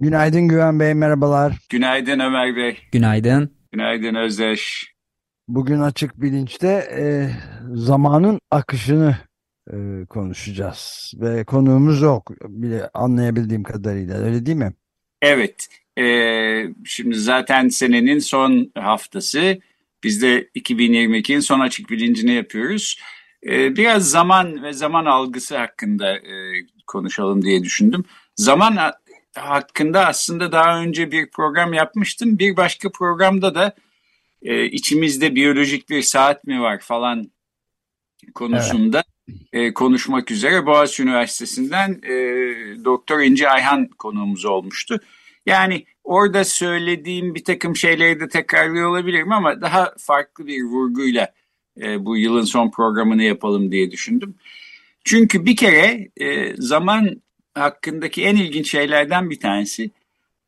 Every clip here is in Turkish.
Günaydın Güven Bey, merhabalar. Günaydın Ömer Bey. Günaydın. Günaydın Özdeş. Bugün Açık Bilinç'te e, zamanın akışını e, konuşacağız. Ve konuğumuz yok bile anlayabildiğim kadarıyla öyle değil mi? Evet. E, şimdi zaten senenin son haftası. Biz de 2022'nin son açık bilincini yapıyoruz. E, biraz zaman ve zaman algısı hakkında e, konuşalım diye düşündüm. Zaman hakkında aslında daha önce bir program yapmıştım. Bir başka programda da e, içimizde biyolojik bir saat mi var falan konusunda evet. e, konuşmak üzere Boğaziçi Üniversitesi'nden e, Doktor İnci Ayhan konuğumuz olmuştu. Yani orada söylediğim bir takım şeyleri de tekrarlıyor olabilirim ama daha farklı bir vurguyla e, bu yılın son programını yapalım diye düşündüm. Çünkü bir kere e, zaman hakkındaki en ilginç şeylerden bir tanesi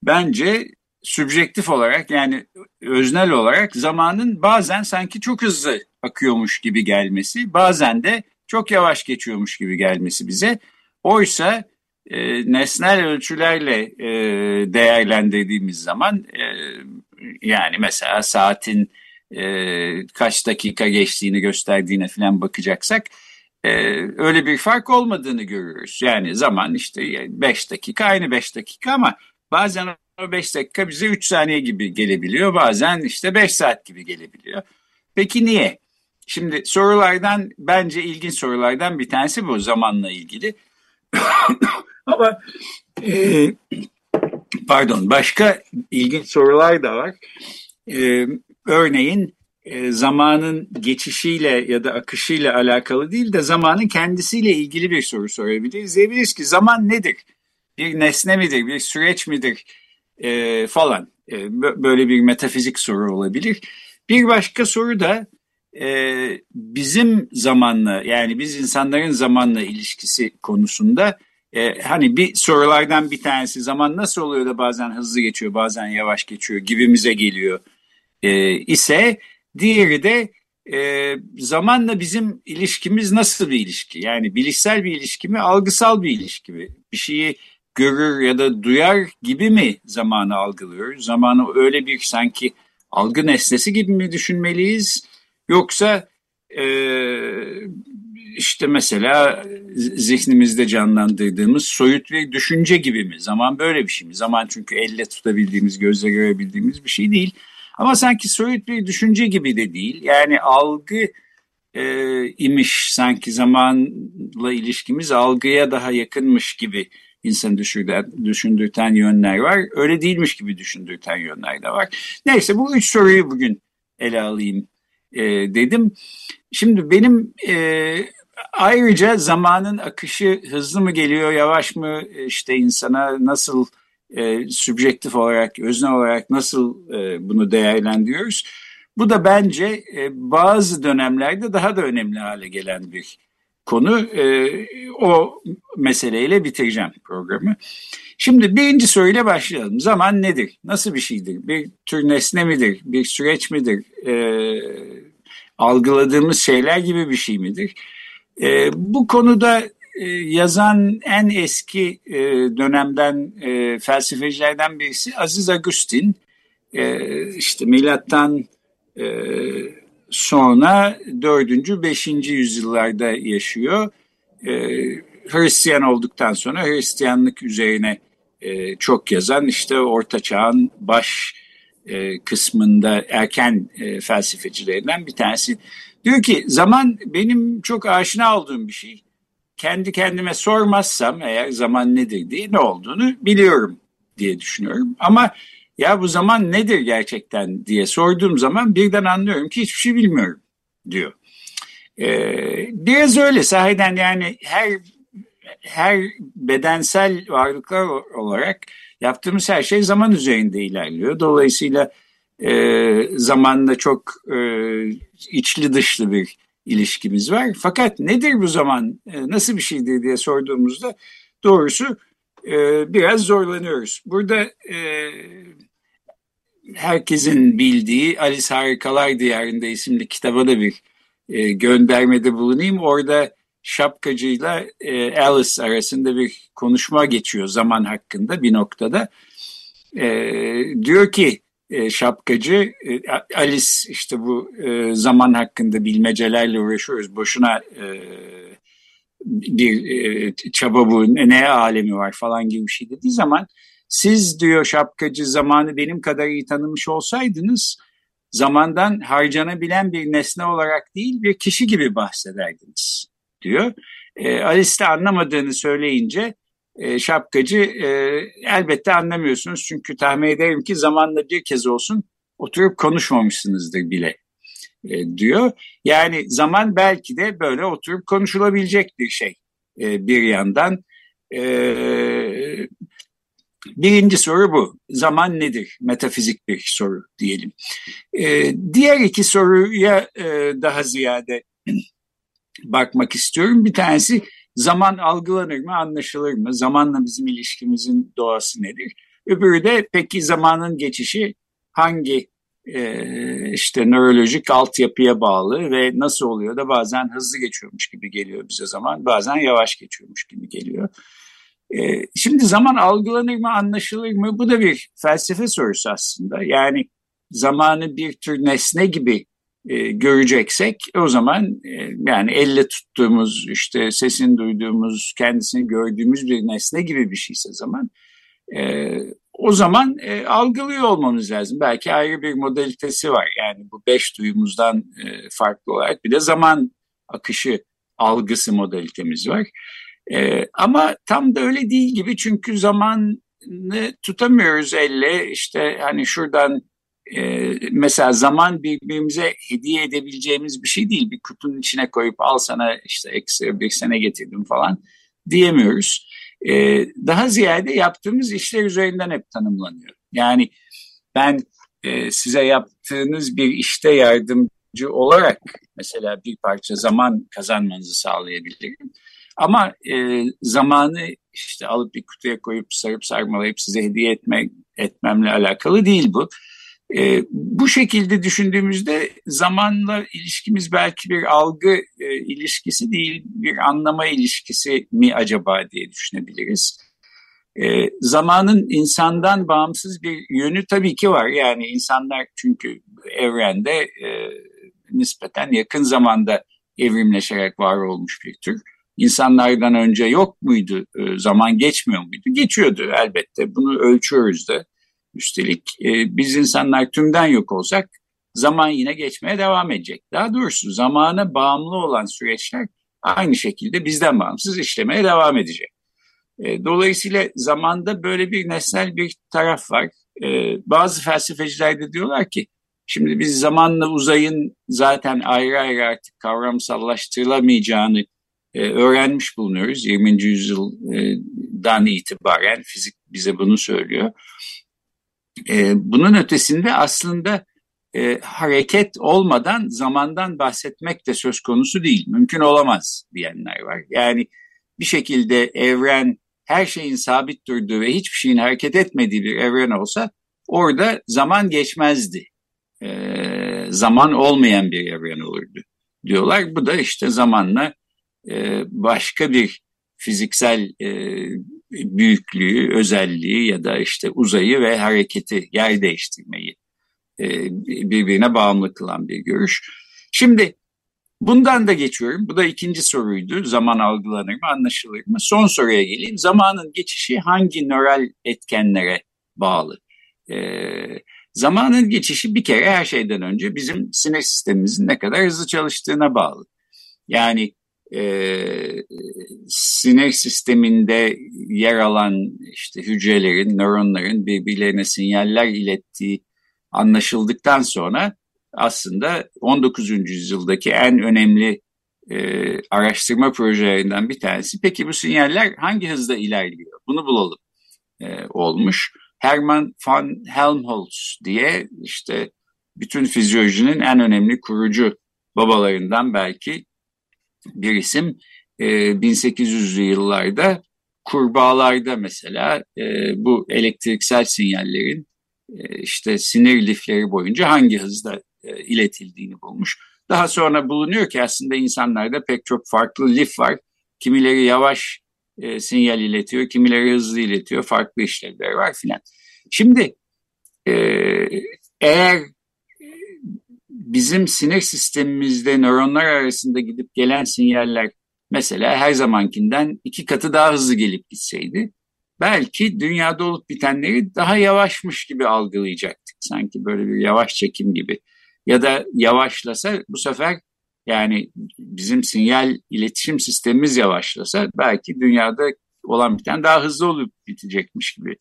bence sübjektif olarak yani öznel olarak zamanın bazen sanki çok hızlı akıyormuş gibi gelmesi, bazen de çok yavaş geçiyormuş gibi gelmesi bize. Oysa e, nesnel ölçülerle e, değerlendirdiğimiz zaman e, yani mesela saatin e, kaç dakika geçtiğini gösterdiğine falan bakacaksak e, öyle bir fark olmadığını görüyoruz. Yani zaman işte 5 dakika aynı 5 dakika ama bazen o 5 dakika bize 3 saniye gibi gelebiliyor. Bazen işte 5 saat gibi gelebiliyor. Peki niye? Şimdi sorulardan bence ilginç sorulardan bir tanesi bu zamanla ilgili. Ama e, pardon başka ilginç sorular da var. E, örneğin e, zamanın geçişiyle ya da akışıyla alakalı değil de zamanın kendisiyle ilgili bir soru sorabiliriz. Diyebiliriz ki zaman nedir? Bir nesne midir? Bir süreç midir? E, falan. E, böyle bir metafizik soru olabilir. Bir başka soru da e, bizim zamanla yani biz insanların zamanla ilişkisi konusunda e, hani bir sorulardan bir tanesi zaman nasıl oluyor da bazen hızlı geçiyor bazen yavaş geçiyor gibimize geliyor e, ise diğeri de e, zamanla bizim ilişkimiz nasıl bir ilişki yani bilişsel bir ilişki mi algısal bir ilişki mi bir şeyi görür ya da duyar gibi mi zamanı algılıyoruz zamanı öyle bir sanki algı nesnesi gibi mi düşünmeliyiz yoksa e, işte mesela zihnimizde canlandırdığımız soyut bir düşünce gibi mi? Zaman böyle bir şey mi? Zaman çünkü elle tutabildiğimiz, gözle görebildiğimiz bir şey değil. Ama sanki soyut bir düşünce gibi de değil. Yani algı e, imiş sanki zamanla ilişkimiz algıya daha yakınmış gibi insanı düşündürten, düşündürten yönler var. Öyle değilmiş gibi düşündürten yönler de var. Neyse bu üç soruyu bugün ele alayım e, dedim. Şimdi benim e, Ayrıca zamanın akışı hızlı mı geliyor, yavaş mı işte insana nasıl e, sübjektif olarak, özne olarak nasıl e, bunu değerlendiriyoruz? Bu da bence e, bazı dönemlerde daha da önemli hale gelen bir konu. E, o meseleyle bitireceğim programı. Şimdi birinci soruyla başlayalım. Zaman nedir? Nasıl bir şeydir? Bir tür nesne midir? Bir süreç midir? E, algıladığımız şeyler gibi bir şey midir? E, bu konuda e, yazan en eski e, dönemden e, felsefecilerden birisi Aziz Agustin. E, işte milattan e, sonra 4. 5. yüzyıllarda yaşıyor. E, Hristiyan olduktan sonra Hristiyanlık üzerine e, çok yazan işte Orta Çağ'ın baş e, kısmında erken e, felsefecilerinden bir tanesi. Diyor ki zaman benim çok aşina olduğum bir şey. Kendi kendime sormazsam eğer zaman nedir diye ne olduğunu biliyorum diye düşünüyorum. Ama ya bu zaman nedir gerçekten diye sorduğum zaman birden anlıyorum ki hiçbir şey bilmiyorum diyor. Ee, biraz öyle sahiden yani her her bedensel varlıklar olarak yaptığımız her şey zaman üzerinde ilerliyor. Dolayısıyla e, zamanla çok e, içli dışlı bir ilişkimiz var. Fakat nedir bu zaman, e, nasıl bir şeydir diye sorduğumuzda doğrusu e, biraz zorlanıyoruz. Burada e, herkesin bildiği Alice Harikalar Diyarında isimli kitaba da bir göndermede bulunayım. Orada şapkacıyla Alice arasında bir konuşma geçiyor zaman hakkında bir noktada. Diyor ki e, şapkacı e, Alice işte bu e, zaman hakkında bilmecelerle uğraşıyoruz. Boşuna e, bir çaba bu ne alemi var falan gibi bir şey dediği zaman siz diyor şapkacı zamanı benim kadar iyi tanımış olsaydınız zamandan harcanabilen bir nesne olarak değil bir kişi gibi bahsederdiniz diyor. E, Alice de anlamadığını söyleyince e, şapkacı e, elbette anlamıyorsunuz çünkü tahmin ederim ki zamanla bir kez olsun oturup konuşmamışsınızdır bile e, diyor. Yani zaman belki de böyle oturup konuşulabilecek bir şey bir yandan. Birinci soru bu. Zaman nedir? Metafizik bir soru diyelim. Diğer iki soruya daha ziyade bakmak istiyorum. Bir tanesi zaman algılanır mı, anlaşılır mı? Zamanla bizim ilişkimizin doğası nedir? Öbürü de peki zamanın geçişi hangi e, işte nörolojik altyapıya bağlı ve nasıl oluyor da bazen hızlı geçiyormuş gibi geliyor bize zaman, bazen yavaş geçiyormuş gibi geliyor. E, şimdi zaman algılanır mı, anlaşılır mı? Bu da bir felsefe sorusu aslında. Yani zamanı bir tür nesne gibi e, göreceksek o zaman e, yani elle tuttuğumuz işte sesini duyduğumuz kendisini gördüğümüz bir nesne gibi bir şeyse zaman o zaman e, algılıyor olmamız lazım. Belki ayrı bir modalitesi var yani bu beş duyumuzdan farklı olarak bir de zaman akışı algısı modalitemiz var. Ama tam da öyle değil gibi çünkü zamanı tutamıyoruz elle işte hani şuradan e, mesela zaman birbirimize hediye edebileceğimiz bir şey değil. Bir kutunun içine koyup al sana işte ekstra bir sene getirdim falan diyemiyoruz. E, daha ziyade yaptığımız işler üzerinden hep tanımlanıyor. Yani ben e, size yaptığınız bir işte yardımcı olarak mesela bir parça zaman kazanmanızı sağlayabilirim. Ama e, zamanı işte alıp bir kutuya koyup sarıp sarmalayıp size hediye etmek etmemle alakalı değil bu. E, bu şekilde düşündüğümüzde zamanla ilişkimiz belki bir algı e, ilişkisi değil, bir anlama ilişkisi mi acaba diye düşünebiliriz. E, zamanın insandan bağımsız bir yönü tabii ki var. Yani insanlar çünkü evrende e, nispeten yakın zamanda evrimleşerek var olmuş bir tür. İnsanlardan önce yok muydu? E, zaman geçmiyor muydu? Geçiyordu elbette. Bunu ölçüyoruz da. Üstelik e, biz insanlar tümden yok olsak zaman yine geçmeye devam edecek. Daha doğrusu zamana bağımlı olan süreçler aynı şekilde bizden bağımsız işlemeye devam edecek. E, dolayısıyla zamanda böyle bir nesnel bir taraf var. E, bazı felsefeciler de diyorlar ki şimdi biz zamanla uzayın zaten ayrı ayrı artık kavramsallaştırılamayacağını e, öğrenmiş bulunuyoruz. 20. yüzyıldan itibaren fizik bize bunu söylüyor. E, bunun ötesinde aslında e, hareket olmadan zamandan bahsetmek de söz konusu değil. Mümkün olamaz diyenler var. Yani bir şekilde evren her şeyin sabit durduğu ve hiçbir şeyin hareket etmediği bir evren olsa orada zaman geçmezdi. E, zaman olmayan bir evren olurdu diyorlar. Bu da işte zamanla e, başka bir fiziksel e, büyüklüğü, özelliği ya da işte uzayı ve hareketi, yer değiştirmeyi e, birbirine bağımlı kılan bir görüş. Şimdi bundan da geçiyorum. Bu da ikinci soruydu. Zaman algılanır mı, anlaşılır mı? Son soruya geleyim. Zamanın geçişi hangi nöral etkenlere bağlı? Ee, zamanın geçişi bir kere her şeyden önce bizim sinir sistemimizin ne kadar hızlı çalıştığına bağlı. Yani e, sinir sisteminde yer alan işte hücrelerin, nöronların birbirlerine sinyaller ilettiği anlaşıldıktan sonra aslında 19. yüzyıldaki en önemli e, araştırma projelerinden bir tanesi. Peki bu sinyaller hangi hızda ilerliyor? Bunu bulalım e, olmuş. Hermann von Helmholtz diye işte bütün fizyolojinin en önemli kurucu babalarından belki bir isim. E, 1800'lü yıllarda kurbağalarda mesela e, bu elektriksel sinyallerin e, işte sinir lifleri boyunca hangi hızda e, iletildiğini bulmuş. Daha sonra bulunuyor ki aslında insanlarda pek çok farklı lif var. Kimileri yavaş e, sinyal iletiyor, kimileri hızlı iletiyor, farklı işlevleri var filan. Şimdi e, eğer bizim sinir sistemimizde nöronlar arasında gidip gelen sinyaller mesela her zamankinden iki katı daha hızlı gelip gitseydi belki dünyada olup bitenleri daha yavaşmış gibi algılayacaktık. Sanki böyle bir yavaş çekim gibi. Ya da yavaşlasa bu sefer yani bizim sinyal iletişim sistemimiz yavaşlasa belki dünyada olan biten daha hızlı olup bitecekmiş gibi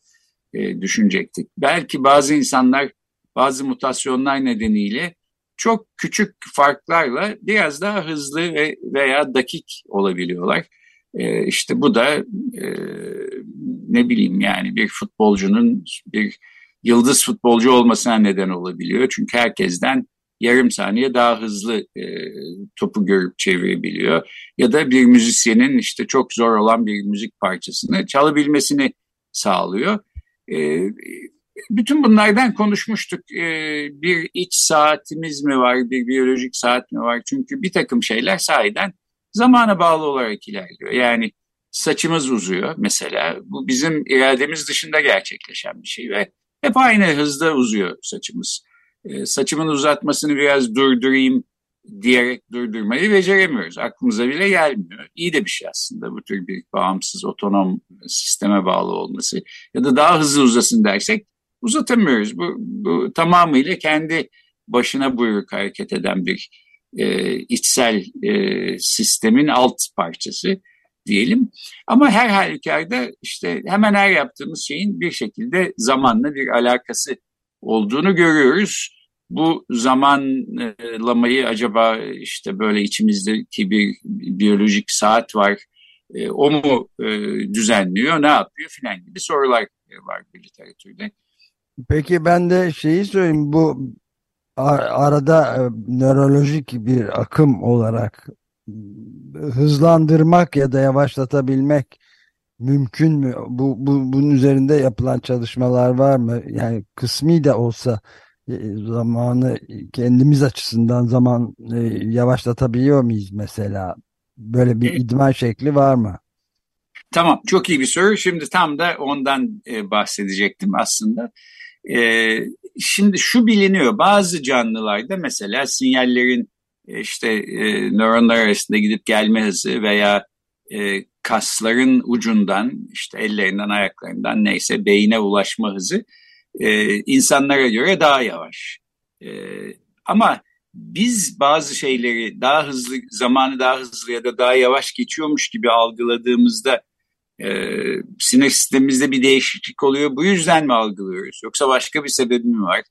e, düşünecektik. Belki bazı insanlar bazı mutasyonlar nedeniyle çok küçük farklarla biraz daha hızlı ve veya dakik olabiliyorlar. E, işte bu da e, ne bileyim yani bir futbolcunun bir yıldız futbolcu olmasına neden olabiliyor. Çünkü herkesten yarım saniye daha hızlı e, topu görüp çevirebiliyor. Ya da bir müzisyenin işte çok zor olan bir müzik parçasını çalabilmesini sağlıyor. E, bütün bunlardan konuşmuştuk. E, bir iç saatimiz mi var, bir biyolojik saat mi var? Çünkü bir takım şeyler sahiden zamana bağlı olarak ilerliyor. Yani saçımız uzuyor mesela. Bu bizim irademiz dışında gerçekleşen bir şey ve hep aynı hızda uzuyor saçımız. E, saçımın uzatmasını biraz durdurayım diyerek durdurmayı beceremiyoruz. Aklımıza bile gelmiyor. İyi de bir şey aslında bu tür bir bağımsız, otonom sisteme bağlı olması. Ya da daha hızlı uzasın dersek uzatamıyoruz. Bu, bu tamamıyla kendi başına buyruk hareket eden bir e, içsel e, sistemin alt parçası diyelim. Ama her halükarda işte hemen her yaptığımız şeyin bir şekilde zamanla bir alakası olduğunu görüyoruz. Bu zamanlamayı acaba işte böyle içimizdeki bir biyolojik saat var, e, o mu e, düzenliyor, ne yapıyor filan gibi sorular var bir literatürde. Peki ben de şeyi söyleyeyim bu arada e, nörolojik bir akım olarak hızlandırmak ya da yavaşlatabilmek mümkün mü? Bu, bu bunun üzerinde yapılan çalışmalar var mı? Yani kısmi de olsa e, zamanı kendimiz açısından zaman e, yavaşlatabiliyor muyuz mesela? Böyle bir idman şekli var mı? Tamam, çok iyi bir soru. Şimdi tam da ondan e, bahsedecektim aslında. E, şimdi şu biliniyor, bazı canlılarda mesela sinyallerin e, işte e, nöronlar arasında gidip gelme hızı veya e, kasların ucundan işte ellerinden ayaklarından neyse beyine ulaşma hızı e, insanlara göre daha yavaş. E, ama biz bazı şeyleri daha hızlı zamanı daha hızlı ya da daha yavaş geçiyormuş gibi algıladığımızda e, sinir sistemimizde bir değişiklik oluyor. Bu yüzden mi algılıyoruz? Yoksa başka bir sebebi mi var?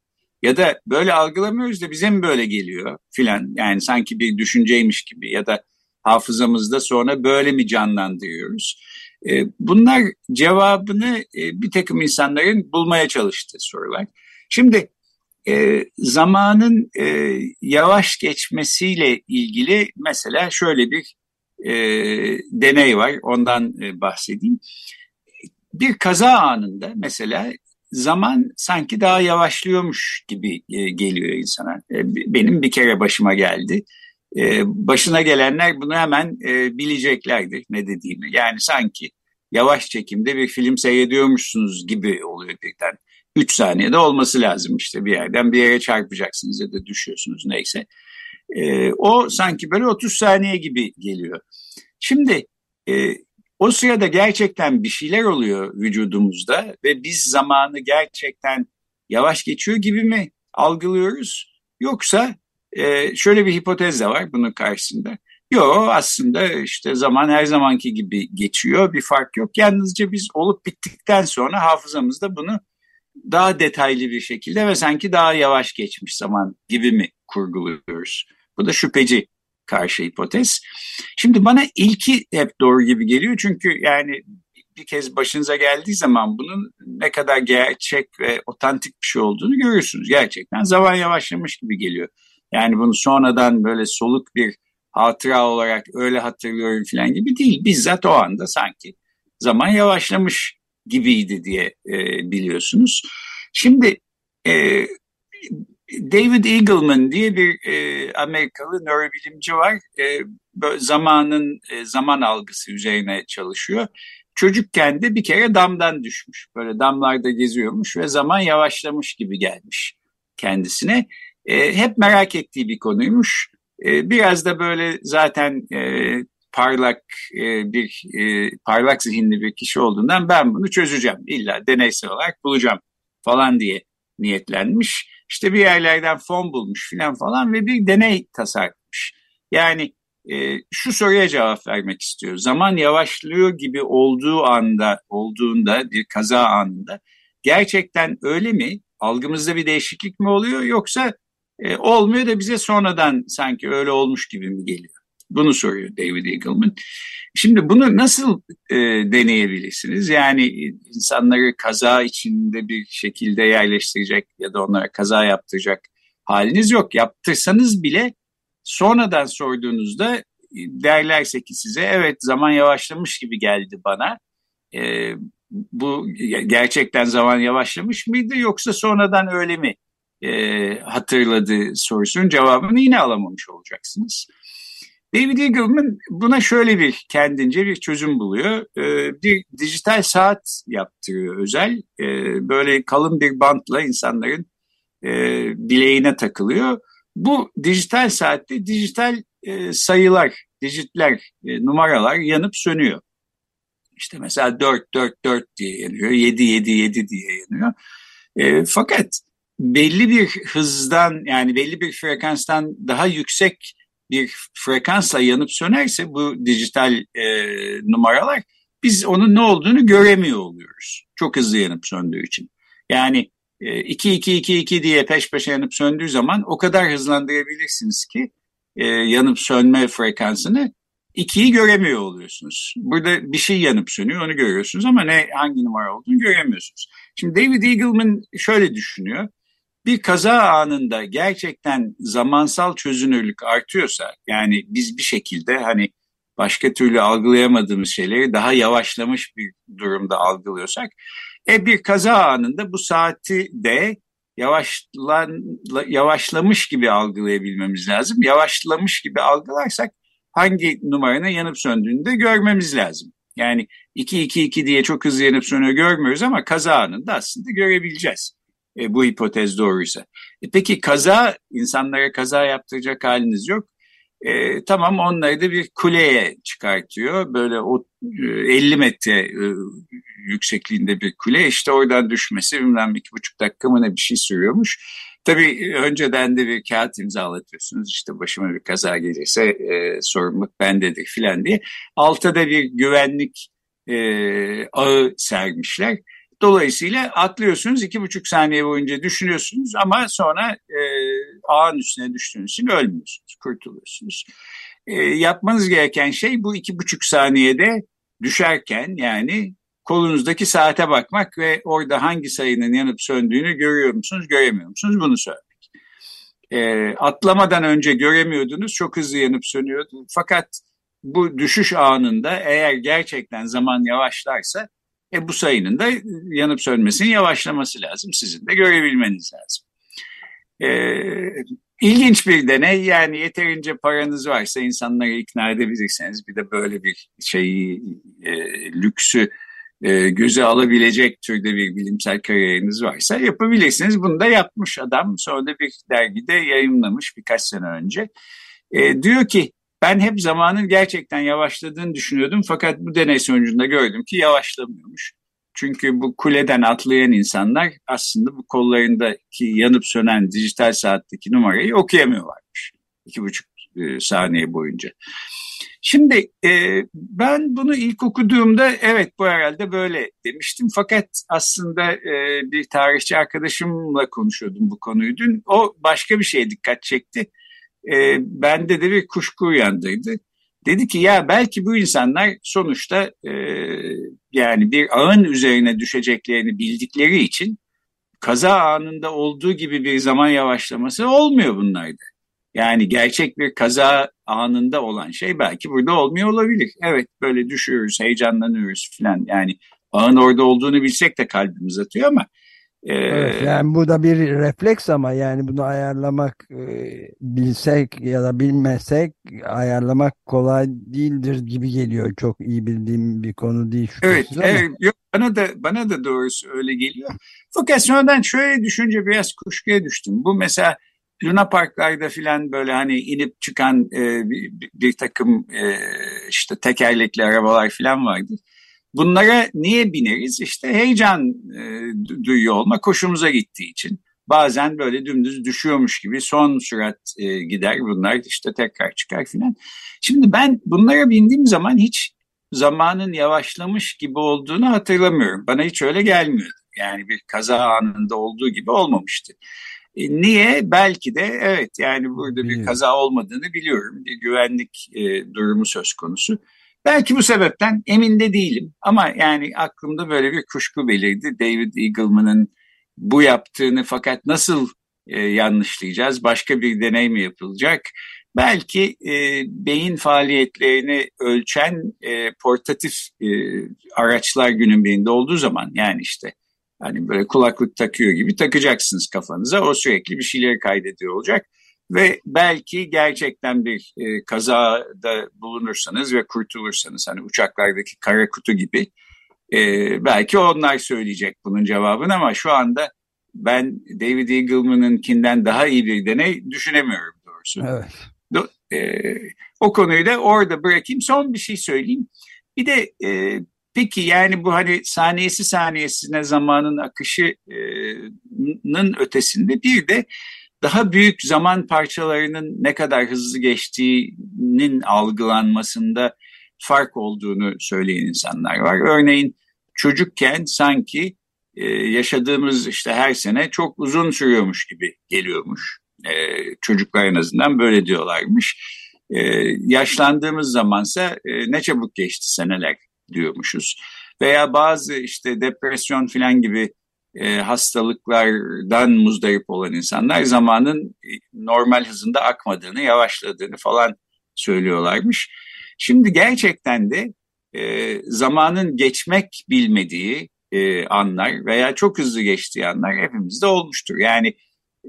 Ya da böyle algılamıyoruz da bize mi böyle geliyor filan. Yani sanki bir düşünceymiş gibi ya da hafızamızda sonra böyle mi canlandırıyoruz? E, bunlar cevabını e, bir takım insanların bulmaya çalıştığı sorular. Şimdi e, zamanın e, yavaş geçmesiyle ilgili mesela şöyle bir e, deney var ondan e, bahsedeyim. Bir kaza anında mesela zaman sanki daha yavaşlıyormuş gibi e, geliyor insana. E, benim bir kere başıma geldi. E, başına gelenler bunu hemen e, bileceklerdir ne dediğimi. Yani sanki yavaş çekimde bir film seyrediyormuşsunuz gibi oluyor birden. Üç saniyede olması lazım işte bir yerden bir yere çarpacaksınız ya da düşüyorsunuz neyse. E, o sanki böyle 30 saniye gibi geliyor. Şimdi e, o sırada gerçekten bir şeyler oluyor vücudumuzda ve biz zamanı gerçekten yavaş geçiyor gibi mi algılıyoruz? Yoksa e, şöyle bir hipotez de var bunun karşısında. Yok aslında işte zaman her zamanki gibi geçiyor bir fark yok. Yalnızca biz olup bittikten sonra hafızamızda bunu daha detaylı bir şekilde ve sanki daha yavaş geçmiş zaman gibi mi kurguluyoruz? Bu da şüpheci karşı hipotez. Şimdi bana ilki hep doğru gibi geliyor çünkü yani bir kez başınıza geldiği zaman bunun ne kadar gerçek ve otantik bir şey olduğunu görüyorsunuz. Gerçekten zaman yavaşlamış gibi geliyor. Yani bunu sonradan böyle soluk bir hatıra olarak öyle hatırlıyorum falan gibi değil. Bizzat o anda sanki zaman yavaşlamış gibiydi diye e, biliyorsunuz. Şimdi e, David Eagleman diye bir e, Amerikalı nörobilimci var. E, zamanın e, zaman algısı üzerine çalışıyor. Çocukken de bir kere damdan düşmüş. Böyle damlarda geziyormuş ve zaman yavaşlamış gibi gelmiş kendisine. E, hep merak ettiği bir konuymuş. E, biraz da böyle zaten e, parlak e, bir e, parlak zihinli bir kişi olduğundan ben bunu çözeceğim. İlla deneysel olarak bulacağım falan diye niyetlenmiş. İşte bir yerlerden fon bulmuş filan falan ve bir deney tasarlamış. Yani e, şu soruya cevap vermek istiyor. Zaman yavaşlıyor gibi olduğu anda, olduğunda bir kaza anında gerçekten öyle mi? Algımızda bir değişiklik mi oluyor yoksa e, olmuyor da bize sonradan sanki öyle olmuş gibi mi geliyor? Bunu soruyor David Eagleman. Şimdi bunu nasıl e, deneyebilirsiniz? Yani insanları kaza içinde bir şekilde yerleştirecek ya da onlara kaza yaptıracak haliniz yok. Yaptırsanız bile sonradan sorduğunuzda e, derlerse ki size evet zaman yavaşlamış gibi geldi bana. E, bu gerçekten zaman yavaşlamış mıydı yoksa sonradan öyle mi e, hatırladı sorusunun cevabını yine alamamış olacaksınız. David Eagleman buna şöyle bir kendince bir çözüm buluyor. Ee, bir dijital saat yaptırıyor özel. Ee, böyle kalın bir bantla insanların e, bileğine takılıyor. Bu dijital saatte dijital sayılar, dijitler, numaralar yanıp sönüyor. İşte mesela 4, 4, 4 diye yanıyor, 7, 7, 7 diye yanıyor. fakat belli bir hızdan yani belli bir frekanstan daha yüksek bir frekansla yanıp sönerse bu dijital e, numaralar biz onun ne olduğunu göremiyor oluyoruz. Çok hızlı yanıp söndüğü için. Yani 2-2-2-2 e, diye peş peşe yanıp söndüğü zaman o kadar hızlandırabilirsiniz ki e, yanıp sönme frekansını 2'yi göremiyor oluyorsunuz. Burada bir şey yanıp sönüyor onu görüyorsunuz ama ne hangi numara olduğunu göremiyorsunuz. Şimdi David Eagleman şöyle düşünüyor bir kaza anında gerçekten zamansal çözünürlük artıyorsa yani biz bir şekilde hani başka türlü algılayamadığımız şeyleri daha yavaşlamış bir durumda algılıyorsak e bir kaza anında bu saati de yavaşlan, yavaşlamış gibi algılayabilmemiz lazım. Yavaşlamış gibi algılarsak hangi numaranın yanıp söndüğünü de görmemiz lazım. Yani 2-2-2 diye çok hızlı yanıp sönüyor görmüyoruz ama kaza anında aslında görebileceğiz e, bu hipotez doğruysa. E, peki kaza, insanlara kaza yaptıracak haliniz yok. E, tamam onları da bir kuleye çıkartıyor. Böyle o, e, 50 metre e, yüksekliğinde bir kule. İşte oradan düşmesi bilmem iki buçuk dakika mı ne bir şey sürüyormuş. Tabii önceden de bir kağıt imzalatıyorsunuz. İşte başıma bir kaza gelirse e, sorumluluk bendedir filan diye. Altta da bir güvenlik e, ağı sermişler. Dolayısıyla atlıyorsunuz iki buçuk saniye boyunca düşünüyorsunuz ama sonra e, ağın üstüne düştüğünüz için ölmüyorsunuz, kurtuluyorsunuz. E, yapmanız gereken şey bu iki buçuk saniyede düşerken yani kolunuzdaki saate bakmak ve orada hangi sayının yanıp söndüğünü görüyor musunuz, göremiyor musunuz bunu söylemek. E, atlamadan önce göremiyordunuz, çok hızlı yanıp sönüyordu. Fakat bu düşüş anında eğer gerçekten zaman yavaşlarsa e, bu sayının da yanıp sönmesinin yavaşlaması lazım. Sizin de görebilmeniz lazım. E, ilginç bir deney yani yeterince paranız varsa insanları ikna edebilirseniz bir de böyle bir şeyi e, lüksü e, göze alabilecek türde bir bilimsel kariyeriniz varsa yapabilirsiniz. Bunu da yapmış adam sonra da bir dergide yayınlamış birkaç sene önce. E, diyor ki ben hep zamanın gerçekten yavaşladığını düşünüyordum fakat bu deney sonucunda gördüm ki yavaşlamıyormuş. Çünkü bu kuleden atlayan insanlar aslında bu kollarındaki yanıp sönen dijital saatteki numarayı okuyamıyorlarmış. iki buçuk e, saniye boyunca. Şimdi e, ben bunu ilk okuduğumda evet bu herhalde böyle demiştim. Fakat aslında e, bir tarihçi arkadaşımla konuşuyordum bu konuyu dün. O başka bir şeye dikkat çekti. E, bende de bir kuşku uyandırdı. Dedi ki ya belki bu insanlar sonuçta e, yani bir ağın üzerine düşeceklerini bildikleri için kaza anında olduğu gibi bir zaman yavaşlaması olmuyor bunlarda. Yani gerçek bir kaza anında olan şey belki burada olmuyor olabilir. Evet böyle düşüyoruz, heyecanlanıyoruz falan. Yani ağın orada olduğunu bilsek de kalbimiz atıyor ama Evet, yani bu da bir refleks ama yani bunu ayarlamak e, bilsek ya da bilmesek ayarlamak kolay değildir gibi geliyor. Çok iyi bildiğim bir konu değil Evet, ama. evet yok, bana da bana da doğrusu öyle geliyor. Fakat sonradan şöyle düşünce biraz kuşkuya düştüm. Bu mesela Luna Parklarda filan böyle hani inip çıkan e, bir, bir takım e, işte tekerlekli arabalar filan vardı. Bunlara niye bineriz? İşte heyecan e, duyuyor olma koşumuza gittiği için. Bazen böyle dümdüz düşüyormuş gibi son sürat e, gider bunlar işte tekrar çıkar filan. Şimdi ben bunlara bindiğim zaman hiç zamanın yavaşlamış gibi olduğunu hatırlamıyorum. Bana hiç öyle gelmiyordu. Yani bir kaza anında olduğu gibi olmamıştı. E, niye? Belki de evet yani burada bir kaza olmadığını biliyorum. Bir güvenlik e, durumu söz konusu. Belki bu sebepten emin de değilim ama yani aklımda böyle bir kuşku belirdi. David Eagleman'ın bu yaptığını fakat nasıl e, yanlışlayacağız? Başka bir deney mi yapılacak? Belki e, beyin faaliyetlerini ölçen e, portatif e, araçlar günün birinde olduğu zaman yani işte hani böyle kulaklık takıyor gibi takacaksınız kafanıza o sürekli bir şeyleri kaydediyor olacak ve belki gerçekten bir e, kazada bulunursanız ve kurtulursanız hani uçaklardaki kara kutu gibi e, belki onlar söyleyecek bunun cevabını ama şu anda ben David Eagleman'ınkinden daha iyi bir deney düşünemiyorum doğrusu. Evet. Do, e, o konuyu da orada bırakayım. Son bir şey söyleyeyim. Bir de e, peki yani bu hani saniyesi saniyesine zamanın akışının ötesinde bir de daha büyük zaman parçalarının ne kadar hızlı geçtiğinin algılanmasında fark olduğunu söyleyen insanlar var. Örneğin çocukken sanki e, yaşadığımız işte her sene çok uzun sürüyormuş gibi geliyormuş. E, çocuklar en azından böyle diyorlarmış. E, yaşlandığımız zamansa e, ne çabuk geçti seneler diyormuşuz. Veya bazı işte depresyon falan gibi e, hastalıklardan muzdarip olan insanlar zamanın normal hızında akmadığını, yavaşladığını falan söylüyorlarmış. Şimdi gerçekten de e, zamanın geçmek bilmediği e, anlar veya çok hızlı geçtiği anlar hepimizde olmuştur. Yani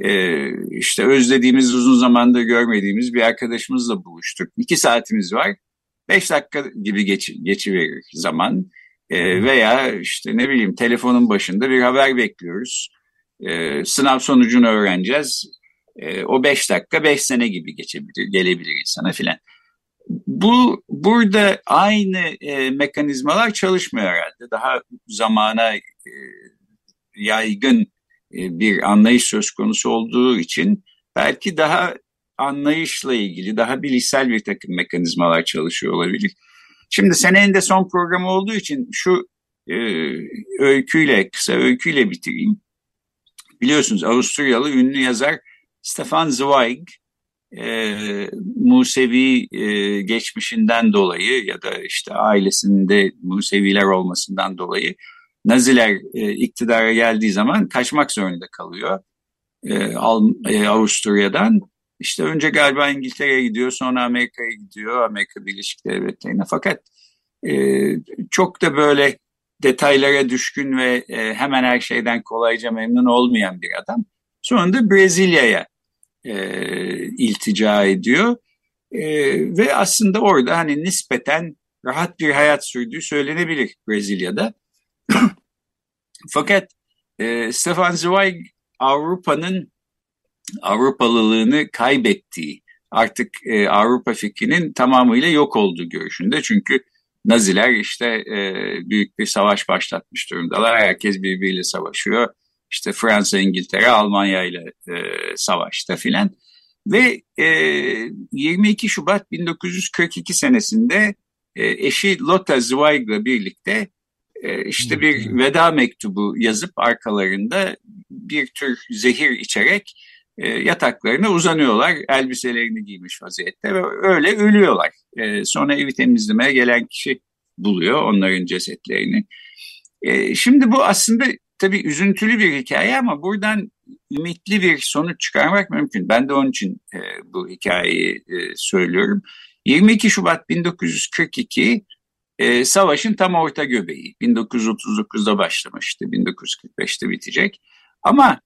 e, işte özlediğimiz uzun zamandır görmediğimiz bir arkadaşımızla buluştuk. İki saatimiz var. Beş dakika gibi geç, geçiverir zaman. E, veya işte ne bileyim telefonun başında bir haber bekliyoruz. E, sınav sonucunu öğreneceğiz. E, o beş dakika beş sene gibi geçebilir, gelebilir insana filan. Bu burada aynı e, mekanizmalar çalışmıyor herhalde. Daha zamana e, yaygın e, bir anlayış söz konusu olduğu için belki daha anlayışla ilgili daha bilişsel bir takım mekanizmalar çalışıyor olabilir. Şimdi senenin de son programı olduğu için şu e, öyküyle, kısa öyküyle bitireyim. Biliyorsunuz Avusturyalı ünlü yazar Stefan Zweig e, Musevi e, geçmişinden dolayı ya da işte ailesinde Museviler olmasından dolayı Naziler e, iktidara geldiği zaman kaçmak zorunda kalıyor e, e, Avusturya'dan işte önce galiba İngiltere'ye gidiyor, sonra Amerika'ya gidiyor, Amerika Birleşik Devletleri'ne. Fakat e, çok da böyle detaylara düşkün ve e, hemen her şeyden kolayca memnun olmayan bir adam. Sonunda Brezilya'ya e, iltica ediyor. E, ve aslında orada hani nispeten rahat bir hayat sürdüğü söylenebilir Brezilya'da. Fakat e, Stefan Zweig Avrupa'nın Avrupalılığını kaybettiği, artık e, Avrupa fikrinin tamamıyla yok olduğu görüşünde. Çünkü Naziler işte e, büyük bir savaş başlatmış durumdalar. Herkes birbiriyle savaşıyor. İşte Fransa, İngiltere, Almanya ile e, savaşta filan. Ve e, 22 Şubat 1942 senesinde e, eşi Lotta Zweig'la birlikte e, işte bir veda mektubu yazıp arkalarında bir tür zehir içerek yataklarına uzanıyorlar. Elbiselerini giymiş vaziyette ve öyle ölüyorlar. E, sonra evi temizlemeye gelen kişi buluyor onların cesetlerini. E, şimdi bu aslında tabii üzüntülü bir hikaye ama buradan ümitli bir sonuç çıkarmak mümkün. Ben de onun için e, bu hikayeyi e, söylüyorum. 22 Şubat 1942 e, savaşın tam orta göbeği. 1939'da başlamıştı, 1945'te bitecek. Ama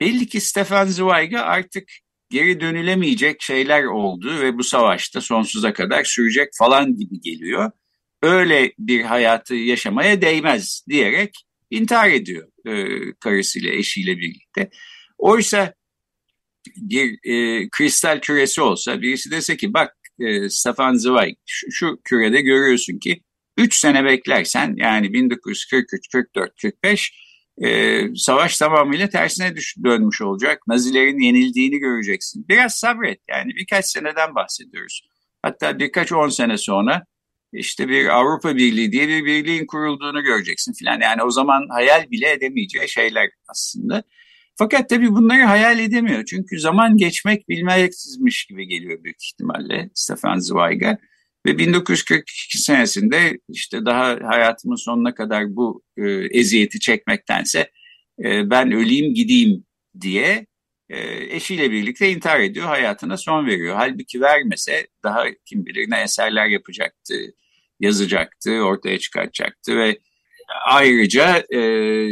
belli ki Stefan Zweig'e artık geri dönülemeyecek şeyler oldu ve bu savaşta sonsuza kadar sürecek falan gibi geliyor. Öyle bir hayatı yaşamaya değmez diyerek intihar ediyor e, karısıyla, eşiyle birlikte. Oysa bir e, kristal küresi olsa birisi dese ki bak e, Stefan Zweig şu, şu kürede görüyorsun ki 3 sene beklersen yani 1943, 44, 45 e, savaş tamamıyla tersine düş, dönmüş olacak. Nazilerin yenildiğini göreceksin. Biraz sabret yani birkaç seneden bahsediyoruz. Hatta birkaç on sene sonra işte bir Avrupa Birliği diye bir birliğin kurulduğunu göreceksin filan. Yani o zaman hayal bile edemeyeceği şeyler aslında. Fakat tabii bunları hayal edemiyor. Çünkü zaman geçmek bilmeksizmiş gibi geliyor büyük ihtimalle Stefan Zweig'e. Ve 1942 senesinde işte daha hayatımın sonuna kadar bu e, eziyeti çekmektense e, ben öleyim gideyim diye e, eşiyle birlikte intihar ediyor, hayatına son veriyor. Halbuki vermese daha kim bilir ne eserler yapacaktı, yazacaktı, ortaya çıkartacaktı ve ayrıca e,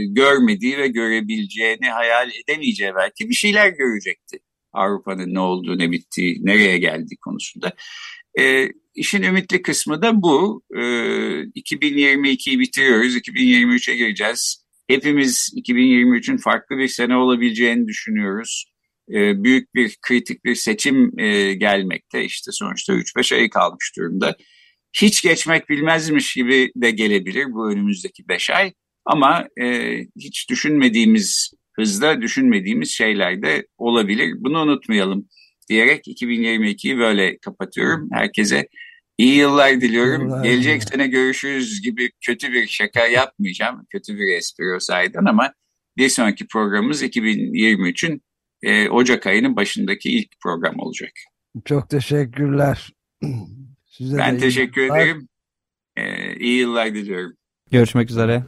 görmediği ve görebileceğini hayal edemeyeceği belki bir şeyler görecekti. Avrupa'nın ne olduğu, ne bittiği, nereye geldiği konusunda. E, işin ümitli kısmı da bu. E, 2022'yi bitiriyoruz, 2023'e gireceğiz. Hepimiz 2023'ün farklı bir sene olabileceğini düşünüyoruz. E, büyük bir kritik bir seçim e, gelmekte. İşte sonuçta 3-5 ay kalmış durumda hiç geçmek bilmezmiş gibi de gelebilir bu önümüzdeki beş ay. Ama e, hiç düşünmediğimiz hızda düşünmediğimiz şeyler de olabilir. Bunu unutmayalım diyerek 2022'yi böyle kapatıyorum. Herkese iyi yıllar diliyorum. Allah Gelecek sene görüşürüz gibi kötü bir şaka yapmayacağım. Kötü bir espri o sayeden ama bir sonraki programımız 2023'ün e, Ocak ayının başındaki ilk program olacak. Çok teşekkürler. Size ben teşekkür ederim. Ee, iyi yıllar diliyorum. Görüşmek üzere.